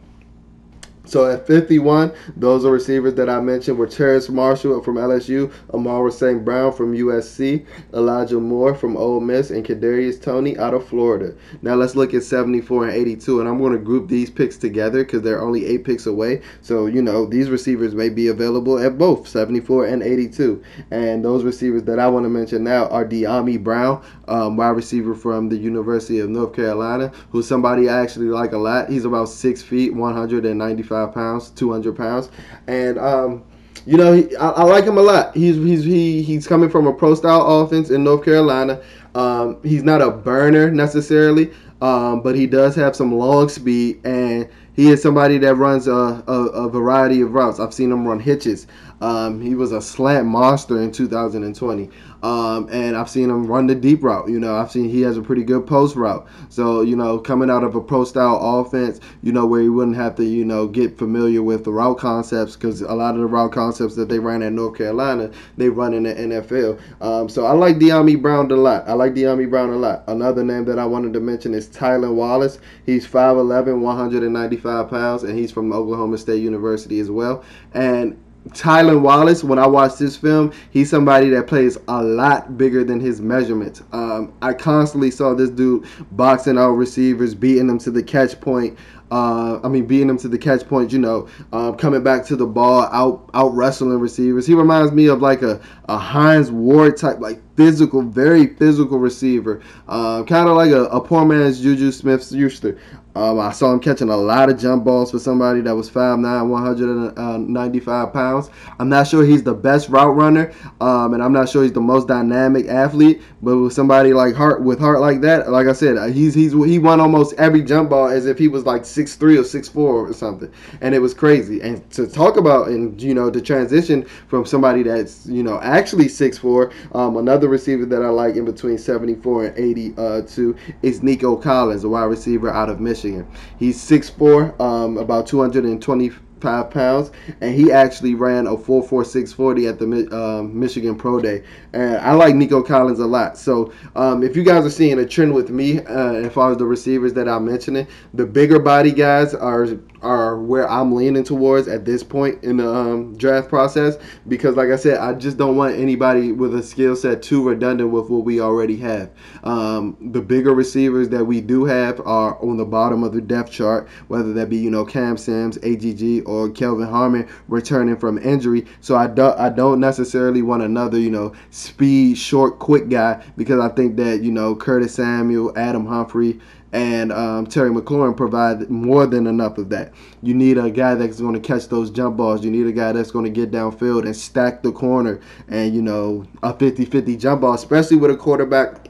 So at 51, those are receivers that I mentioned were Terrace Marshall from LSU, Amon-Ra St. Brown from USC, Elijah Moore from Ole Miss, and Kadarius Toney out of Florida. Now let's look at 74 and 82, and I'm going to group these picks together because they're only eight picks away. So you know these receivers may be available at both 74 and 82. And those receivers that I want to mention now are Dyami Brown, um, wide receiver from the University of North Carolina, who's somebody I actually like a lot. He's about six feet, 195 pounds, 200 pounds, and um, you know he, I, I, like him a lot. He's he's he, he's coming from a pro style offense in North Carolina. Um, he's not a burner necessarily, um, but he does have some long speed and he is somebody that runs a, a, a, variety of routes. I've seen him run hitches. Um, he was a slant monster in 2020. Um, and I've seen him run the deep route. You know, I've seen he has a pretty good post route. So, you know, coming out of a pro style offense, you know, where he wouldn't have to, you know, get familiar with the route concepts because a lot of the route concepts that they ran at North Carolina, they run in the NFL. Um, so I like Dyami Brown a lot. I like Dyami Brown a lot. Another name that I wanted to mention is Tylan Wallace. He's 5'11, 195 pounds, and he's from Oklahoma State University as well. And Tylan Wallace, when I watch this film, he's somebody that plays a lot bigger than his measurements. Um, I constantly saw this dude boxing out receivers, beating them to the catch point. Uh, I mean, beating them to the catch point, you know, um, coming back to the ball, out out wrestling receivers. He reminds me of like a, a Hines Ward type, like physical, very physical receiver. Uh, kind of like a, a poor man's Juju Smith Schuster. Um, I saw him catching a lot of jump balls for somebody that was 5'9", 195 pounds. I'm not sure he's the best route runner, um, and I'm not sure he's the most dynamic athlete. But with somebody like Hart, with heart like that, like I said, uh, he's he's he won almost every jump ball as if he was like 6'3 or 6'4 or something, and it was crazy. And to talk about and you know the transition from somebody that's you know actually 6'4, um, another receiver that I like in between 74 and 82 uh, is Nico Collins, a wide receiver out of Michigan. Michigan. He's 6'4", um, about 225 pounds, and he actually ran a 4.4640 at the um, Michigan Pro Day. And I like Nico Collins a lot. So um, if you guys are seeing a trend with me, uh, as far as the receivers that I'm mentioning, the bigger body guys are are where I'm leaning towards at this point in the um, draft process because, like I said, I just don't want anybody with a skill set too redundant with what we already have. Um, the bigger receivers that we do have are on the bottom of the depth chart, whether that be you know Cam Sims, AGG, or Kelvin Harmon returning from injury. So I don't I don't necessarily want another you know speed, short, quick guy because I think that you know Curtis Samuel, Adam Humphries and um, Terry McLaurin provide more than enough of that. You need a guy that's going to catch those jump balls. You need a guy that's going to get downfield and stack the corner and, you know, a 50 50 jump ball, especially with a quarterback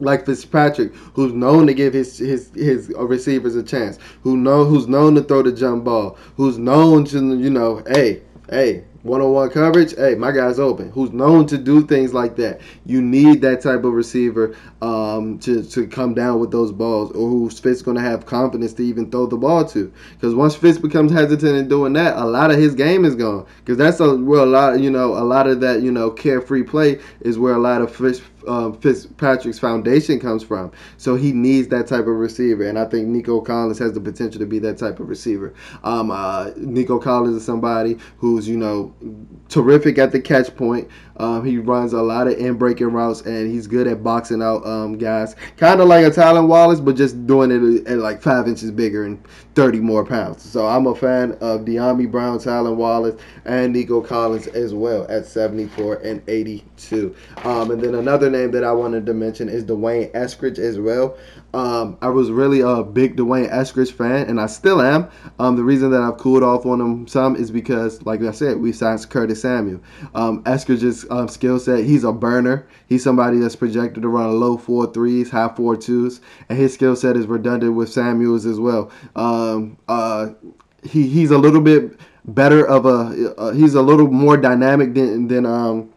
like Fitzpatrick, who's known to give his his his receivers a chance, who know who's known to throw the jump ball, who's known to you know, hey, hey, one-on-one coverage, hey, my guy's open. Who's known to do things like that. You need that type of receiver um, to to come down with those balls, or who's Fitz going to have confidence to even throw the ball to. Because once Fitz becomes hesitant in doing that, a lot of his game is gone. Because that's a where a lot, you know, a lot of that, you know, carefree play is where a lot of Fitz uh, Fitzpatrick's foundation comes from. So he needs that type of receiver, and I think Nico Collins has the potential to be that type of receiver. Um, uh, Nico Collins is somebody who's you know terrific at the catch point. Um, he runs a lot of in breaking routes, and he's good at boxing out um, guys, kind of like a Tylan Wallace, but just doing it at like five inches bigger and 30 more pounds. So I'm a fan of Dyami Brown, Tylan Wallace, and Nico Collins as well at 74 and 82. Um, and then another name that I wanted to mention is D'Wayne Eskridge as well. Um, I was really a big D'Wayne Eskridge fan, and I still am. Um, the reason that I've cooled off on him some is because, like I said, we signed Curtis Samuel. Um, Eskridge's um, skill set, he's a burner. He's somebody that's projected to run low four threes, high four twos, and his skill set is redundant with Samuel's as well. Um, uh, he he's a little bit better of a uh, he's a little more dynamic than than um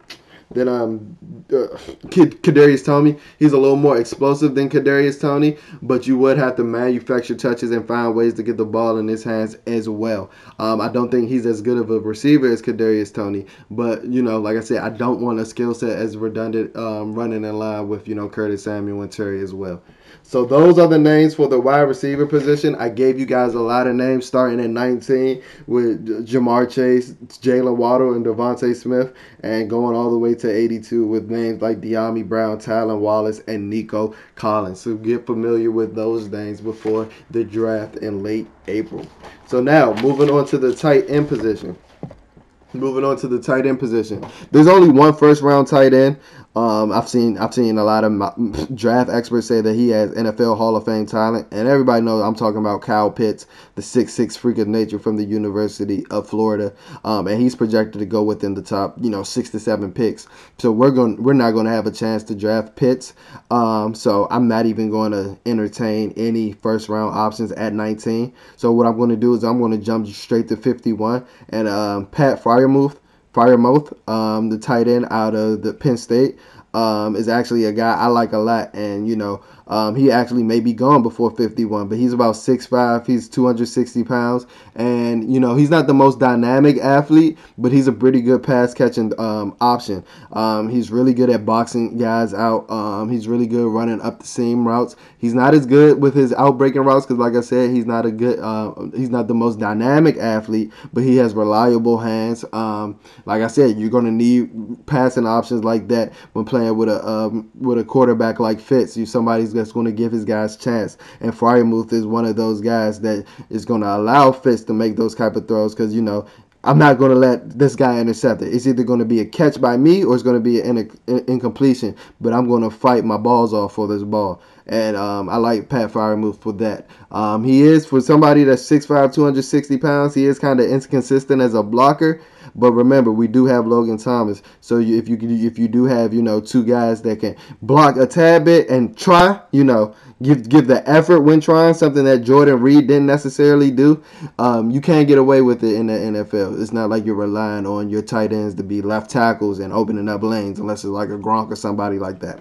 than um uh, Kadarius Toney. He's a little more explosive than Kadarius Toney, but you would have to manufacture touches and find ways to get the ball in his hands as well. Um, I don't think he's as good of a receiver as Kadarius Toney, but you know, like I said, I don't want a skill set as redundant um, running in line with you know Curtis Samuel and Terry as well. So those are the names for the wide receiver position. I gave you guys a lot of names starting at 19 with Ja'Marr Chase, Jaylen Waddle, and DeVonta Smith, and going all the way to 82 with names like Dyami Brown, Tylan Wallace, and Nico Collins. So get familiar with those names before the draft in late April. So now moving on to the tight end position. Moving on to the tight end position. There's only one first round tight end. Um, I've seen I've seen a lot of [laughs] draft experts say that he has NFL Hall of Fame talent, and everybody knows I'm talking about Kyle Pitts, the six six freak of nature from the University of Florida, um, and he's projected to go within the top you know six to seven picks. So we're going we're not going to have a chance to draft Pitts. Um, so I'm not even going to entertain any first round options at 19. So what I'm going to do is I'm going to jump straight to 51 and um, Pat Freiermuth Freiermuth, um, the tight end out of the Penn State, um, is actually a guy I like a lot, and you know um, he actually may be gone before 51, but he's about 6'5", he's 260 pounds, and you know he's not the most dynamic athlete, but he's a pretty good pass catching um, option. Um, he's really good at boxing guys out. Um, he's really good running up the seam routes. He's not as good with his outbreaking routes because, like I said, he's not a good, uh, he's not the most dynamic athlete, but he has reliable hands. Um, like I said, you're gonna need passing options like that when playing with a with a quarterback like Fitz. You somebody's that's going to give his guys chance. And Freiermuth is one of those guys that is going to allow Fitz to make those type of throws because, you know, I'm not going to let this guy intercept it. It's either going to be a catch by me or it's going to be an incompletion. But I'm going to fight my balls off for this ball. And um, I like Pat Freiermuth for that. Um, he is, for somebody that's 6'5", 260 pounds, he is kind of inconsistent as a blocker. But remember, we do have Logan Thomas. So you, if you if you do have you know two guys that can block a tad bit and try, you know, give give the effort when trying something that Jordan Reed didn't necessarily do. Um, you can't get away with it in the NFL. It's not like you're relying on your tight ends to be left tackles and opening up lanes unless it's like a Gronk or somebody like that.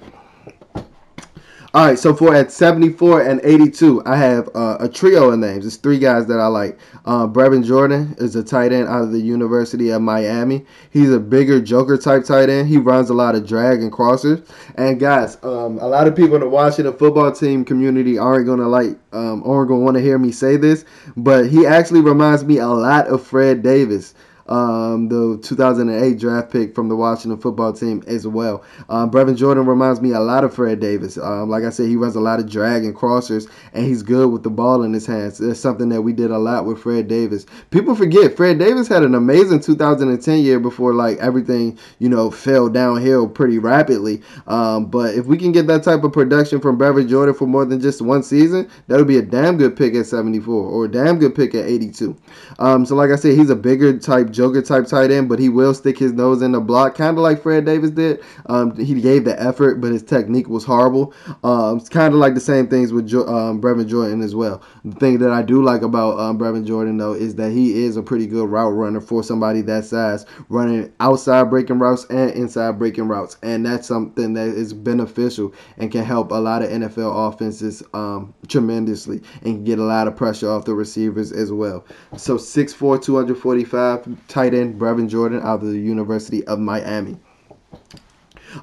All right, so for at 74 and 82, I have uh, a trio of names. It's three guys that I like. Uh, Brevin Jordan is a tight end out of the University of Miami. He's a bigger Joker type tight end. He runs a lot of drag and crossers. And guys, um, a lot of people in the Washington football team community aren't gonna like, um, aren't gonna want to hear me say this, but he actually reminds me a lot of Fred Davis um, the 2008 draft pick from the Washington football team as well. Um, Brevin Jordan reminds me a lot of Fred Davis. Um, like I said, he runs a lot of drag and crossers, and he's good with the ball in his hands. It's something that we did a lot with Fred Davis. People forget Fred Davis had an amazing 2010 year before like everything you know fell downhill pretty rapidly. Um, but if we can get that type of production from Brevin Jordan for more than just one season, that would be a damn good pick at 74 or a damn good pick at 82. Um, so like I said, he's a bigger type Joker type tight end, but he will stick his nose in the block, kind of like Fred Davis did. Um, he gave the effort, but his technique was horrible. Um, it's kind of like the same things with jo- um, Brevin Jordan as well. The thing that I do like about um, Brevin Jordan though is that he is a pretty good route runner for somebody that size, running outside breaking routes and inside breaking routes, and that's something that is beneficial and can help a lot of NFL offenses um, tremendously and get a lot of pressure off the receivers as well. So 6'4", 245 tight end Brevin Jordan out of the University of Miami.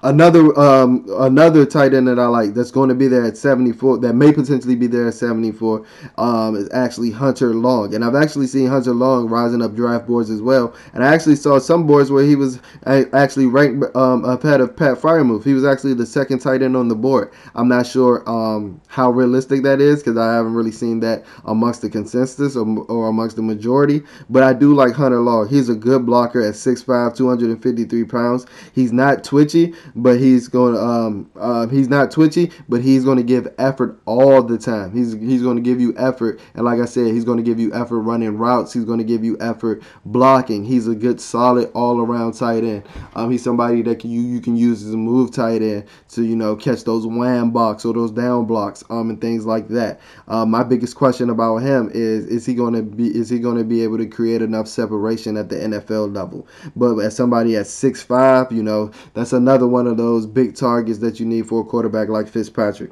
Another um, another tight end that I like that's going to be there at 74 that may potentially be there at 74 um, is actually Hunter Long, and I've actually seen Hunter Long rising up draft boards as well. And I actually saw some boards where he was actually ranked um, ahead of Pat Freiermuth. He was actually the second tight end on the board. I'm not sure um, how realistic that is because I haven't really seen that amongst the consensus or, or amongst the majority. But I do like Hunter Long. He's a good blocker at 6'5", 253 pounds. He's not twitchy but he's going to um, uh, he's not twitchy, but he's going to give effort all the time. He's he's going to give you effort, and like I said, he's going to give you effort running routes. He's going to give you effort blocking. He's a good, solid, all around tight end. Um, he's somebody that can, you you can use as a move tight end to you know catch those wham blocks or those down blocks um and things like that. Um, my biggest question about him is is he going to be is he going to be able to create enough separation at the NFL level? But as somebody at six five, you know that's another one of those big targets that you need for a quarterback like Fitzpatrick.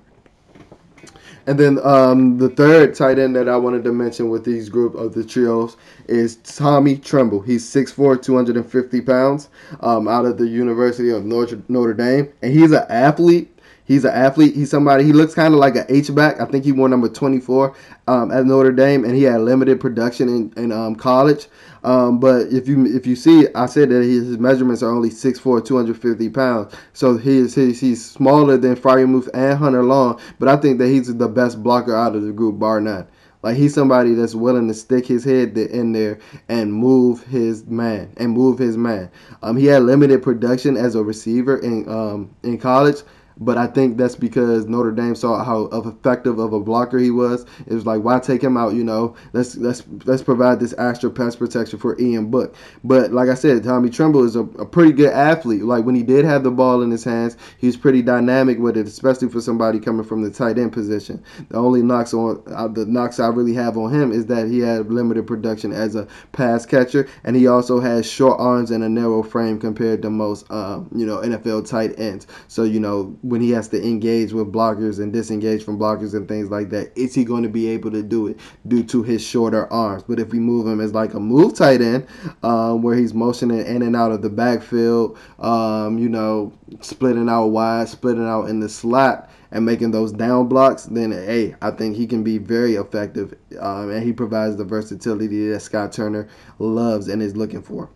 And then um, the third tight end that I wanted to mention with these group of the trios is Tommy Tremble. He's 6'4", 250 pounds, um, out of the University of Notre, Notre Dame, and he's an athlete. He's an athlete. He's somebody. He looks kind of like an H back. I think he wore number 24 um, at Notre Dame, and he had limited production in, in um, college. Um, but if you if you see, I said that his measurements are only 6'4", 250 pounds. So he's he's, he's smaller than Freiermuth and Hunter Long. But I think that he's the best blocker out of the group, bar none. Like he's somebody that's willing to stick his head in there and move his man and move his man. Um, he had limited production as a receiver in um in college, but I think that's because Notre Dame saw how effective of a blocker he was. It was like, why take him out? You know, let's let's let's provide this extra pass protection for Ian Book. But like I said, Tommy Tremble is a, a pretty good athlete. Like when he did have the ball in his hands, he's pretty dynamic with it, especially for somebody coming from the tight end position. The only knocks on uh, the knocks I really have on him is that he had limited production as a pass catcher, and he also has short arms and a narrow frame compared to most, uh, you know, NFL tight ends. So you know when he has to engage with blockers and disengage from blockers and things like that, is he going to be able to do it due to his shorter arms? But if we move him as like a move tight end, um, where he's motioning in and out of the backfield, um, you know, splitting out wide, splitting out in the slot, and making those down blocks, then hey, I think he can be very effective, um, and he provides the versatility that Scott Turner loves and is looking for.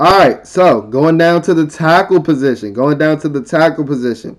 All right, so going down to the tackle position, going down to the tackle position.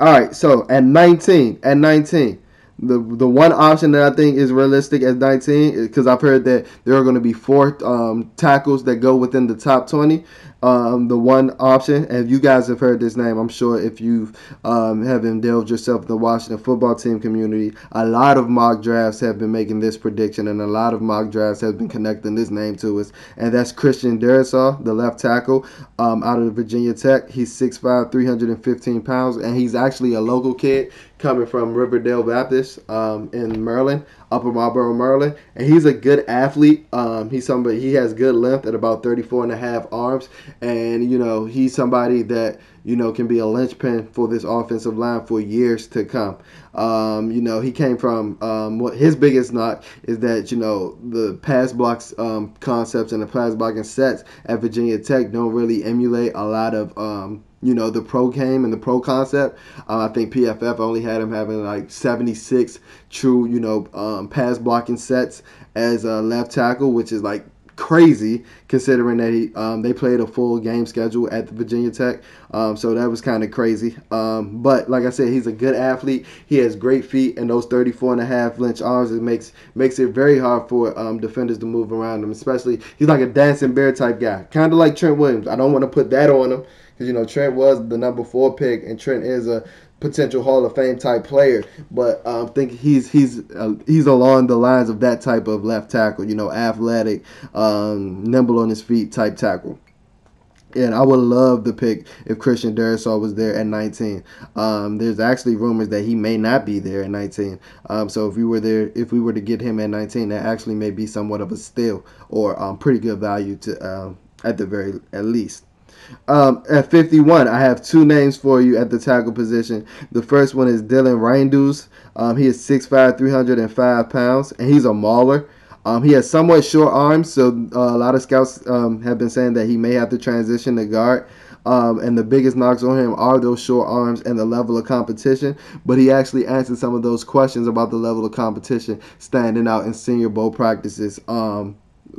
All right, so at 19, at 19, the the one option that I think is realistic at 19 because I've heard that there are going to be four um, tackles that go within the top 20 um, the one option. And you guys have heard this name, I'm sure if you um, have indulged yourself in the Washington football team community, a lot of mock drafts have been making this prediction, and a lot of mock drafts have been connecting this name to us. And that's Christian Darrisaw, the left tackle um, out of Virginia Tech. He's 6'5", 315 pounds, and he's actually a local kid coming from Riverdale Baptist um, in Maryland, Upper Marlboro, Maryland, and he's a good athlete. Um, he's somebody he has good length at about 34 and a half arms, and you know he's somebody that you know can be a linchpin for this offensive line for years to come. Um, you know he came from um, what his biggest knock is that you know the pass blocks um, concepts and the pass blocking sets at Virginia Tech don't really emulate a lot of um, you know, the pro game and the pro concept. Uh, I think PFF only had him having like 76 true, you know, um, pass blocking sets as a left tackle, which is like crazy considering that he, um, they played a full game schedule at the Virginia Tech. Um, so that was kind of crazy. Um, but like I said, he's a good athlete. He has great feet and those 34 and a half inch arms. It makes makes it very hard for um, defenders to move around him. Especially he's like a dancing bear type guy, kind of like Trent Williams. I don't want to put that on him because you know Trent was the number four pick, and Trent is a potential Hall of Fame type player. But um, I think he's he's uh, he's along the lines of that type of left tackle. You know, athletic, um, nimble on his feet type tackle. and I would love to pick if Christian Darrisaw was there at 19. Um, there's actually rumors that he may not be there at 19. Um, so if we were there, if we were to get him at 19, that actually may be somewhat of a steal or um, pretty good value to um, at the very at least. Um, at 51, I have two names for you at the tackle position. The first one is Dillon Radunz. Um, he is 6'5", 305 pounds, and he's a mauler. Um, he has somewhat short arms, so uh, a lot of scouts um, have been saying that he may have to transition to guard. Um, and the biggest knocks on him are those short arms and the level of competition. But he actually answered some of those questions about the level of competition standing out in Senior Bowl practices um,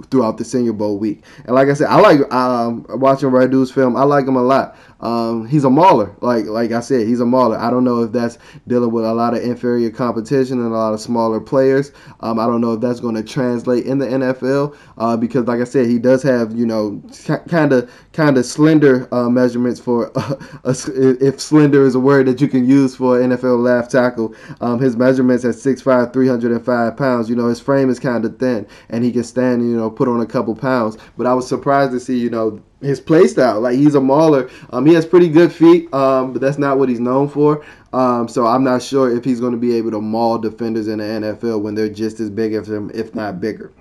throughout the Senior Bowl week. And like I said, I like um, watching Radunz film. I like him a lot. Um, he's a mauler. Like like I said, he's a mauler. I don't know if that's dealing with a lot of inferior competition and a lot of smaller players. Um, I don't know if that's going to translate in the NFL uh, because, like I said, he does have you know kind of kind of slender uh, measurements for [laughs] uh, if slender is a word that you can use for NFL left tackle. Um, his measurements at 6'5", 305 pounds. You know his frame is kind of thin and he can stand you know put on a couple pounds. But I was surprised to see you know his play style. Like he's a mauler. Um, he has pretty good feet, um, but that's not what he's known for. Um, so I'm not sure if he's going to be able to maul defenders in the NFL when they're just as big as him, if not bigger.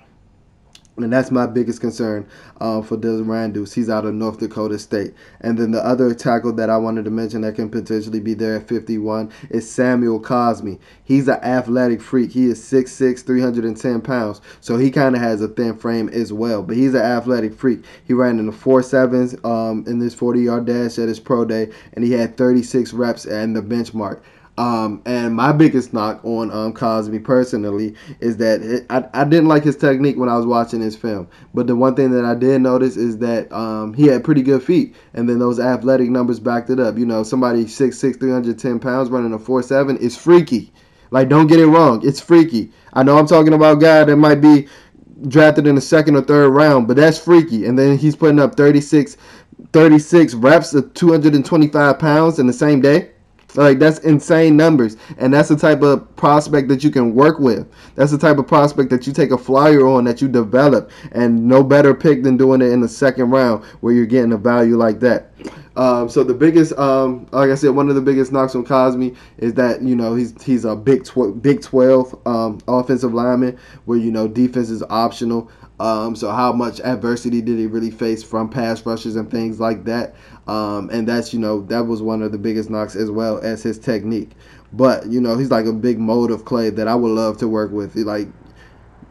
And that's my biggest concern uh, for Dillon Radunz. He's out of North Dakota State. And then the other tackle that I wanted to mention that can potentially be there at 51 is Samuel Cosmi. He's an athletic freak. He is 6'6", 310 pounds. So he kind of has a thin frame as well. But he's an athletic freak. He ran in the 4.7s um, in this 40-yard dash at his pro day. And he had 36 reps and the benchmark. Um, and my biggest knock on um, Cosmi personally is that it, I, I didn't like his technique when I was watching his film. But the one thing that I did notice is that um, he had pretty good feet. And then those athletic numbers backed it up. You know, somebody 6'6", 310 pounds running a 4'7 is freaky. Like, don't get it wrong. It's freaky. I know I'm talking about a guy that might be drafted in the second or third round, but that's freaky. And then he's putting up 36, 36 reps of 225 pounds in the same day. Like that's insane numbers, and that's the type of prospect that you can work with. That's the type of prospect that you take a flyer on that you develop, and no better pick than doing it in the second round where you're getting a value like that. Um, so the biggest, um, like I said, one of the biggest knocks on Cosmi is that you know he's he's a big tw- Big Twelve um, offensive lineman where you know defense is optional. Um, so how much adversity did he really face from pass rushes and things like that? Um, and that's you know that was one of the biggest knocks as well as his technique. But you know he's like a big mold of clay that I would love to work with. Like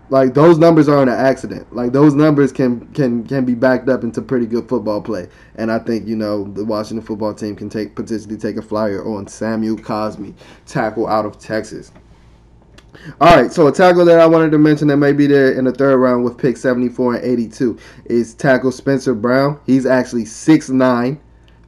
like those numbers aren't an accident. Like those numbers can can can be backed up into pretty good football play. And I think you know the Washington football team can take potentially take a flyer on Samuel Cosmi, tackle out of Texas. All right, so a tackle that I wanted to mention that may be there in the third round with pick 74 and 82 is tackle Spencer Brown. He's actually 6'9",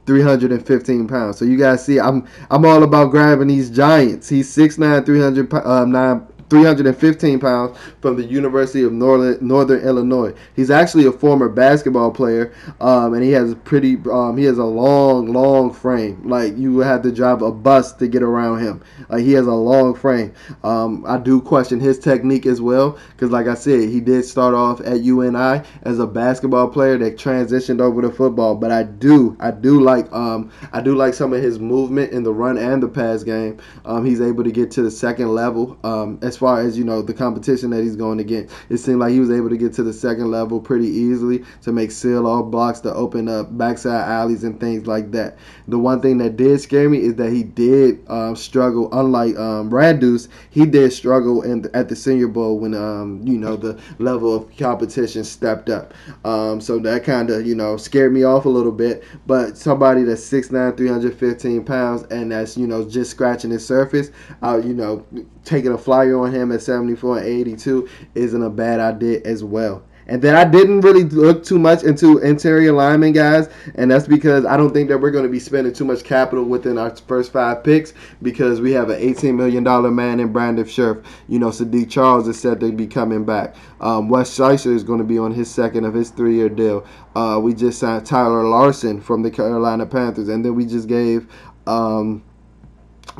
315 pounds. So you guys see, I'm I'm all about grabbing these giants. He's 6'9", 309 um, 315 pounds from the University of Northern, Illinois. He's actually a former basketball player, um, and he has a pretty um, he has a long, long frame. Like you would have to drive a bus to get around him. Like he has a long frame. Um, I do question his technique as well, because like I said, he did start off at UNI as a basketball player that transitioned over to football. But I do, I do like um, I do like some of his movement in the run and the pass game. Um, he's able to get to the second level. Um, as far as you know the competition that he's going against. It seemed like he was able to get to the second level pretty easily to make seal all blocks to open up backside alleys and things like that. The one thing that did scare me is that he did um, struggle. Unlike um, Radunz, he did struggle in at the Senior Bowl when um, you know the level of competition stepped up. Um, so that kind of you know scared me off a little bit. But somebody that's 6'9", 315 pounds, and that's you know just scratching the surface, uh, you know taking a flyer on him at 74 and 82 isn't a bad idea as well. And then I didn't really look too much into interior linemen, guys, and that's because I don't think that we're going to be spending too much capital within our first five picks because we have an $18 million man in Brandon Scherff. You know, Saahdiq Charles is said to be coming back. Um, Wes Schweitzer is going to be on his second of his three-year deal. Uh, we just signed Tyler Larsen from the Carolina Panthers, and then we just gave. Um,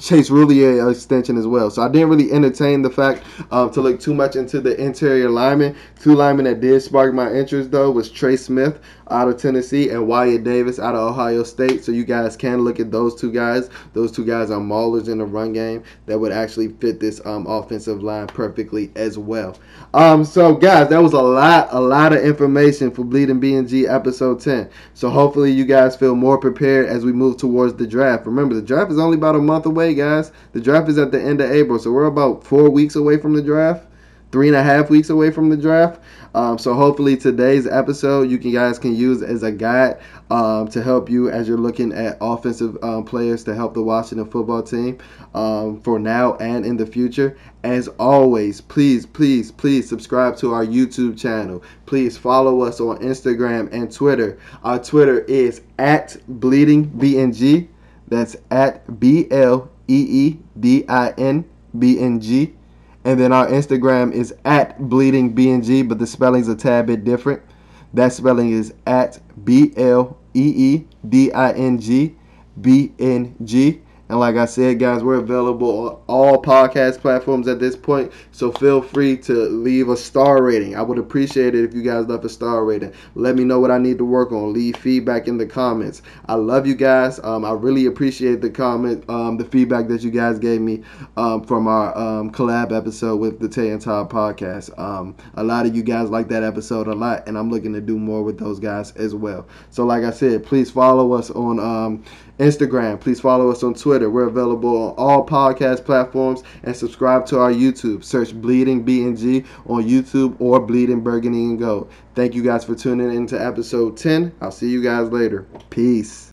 Chase Roullier extension as well. So I didn't really entertain the fact um, to look too much into the interior linemen. Two linemen that did spark my interest though was Trey Smith out of Tennessee and Wyatt Davis out of Ohio State. So you guys can look at those two guys. Those two guys are maulers in the run game that would actually fit this um, offensive line perfectly as well. Um, so guys, that was a lot, a lot of information for Bleeding BNG episode 10. So hopefully you guys feel more prepared as we move towards the draft. Remember, the draft is only about a month away, guys. The draft is at the end of April, so we're about four weeks away from the draft three and a half weeks away from the draft. Um, so hopefully today's episode you can, guys can use as a guide um, to help you as you're looking at offensive um, players to help the Washington football team um, for now and in the future. As always, please, please, please subscribe to our YouTube channel. Please follow us on Instagram and Twitter. Our Twitter is at Bleeding BNG. That's at B L E E D I N B N G. And then our Instagram is at Bleeding BNG, but the spelling's a tad bit different. That spelling is at B L E E D I N G B N G. And like I said, guys, we're available on all podcast platforms at this point. So feel free to leave a star rating. I would appreciate it if you guys left a star rating. Let me know what I need to work on. Leave feedback in the comments. I love you guys. Um, I really appreciate the comment, um, the feedback that you guys gave me um, from our um, collab episode with the Tay and Todd podcast. Um, a lot of you guys like that episode a lot, and I'm looking to do more with those guys as well. So like I said, please follow us on um, Instagram. Please follow us on Twitter. We're available on all podcast platforms and subscribe to our YouTube. Search Bleeding BNG on YouTube or Bleeding Burgundy and Gold. Thank you guys for tuning in to episode 10. I'll see you guys later. Peace.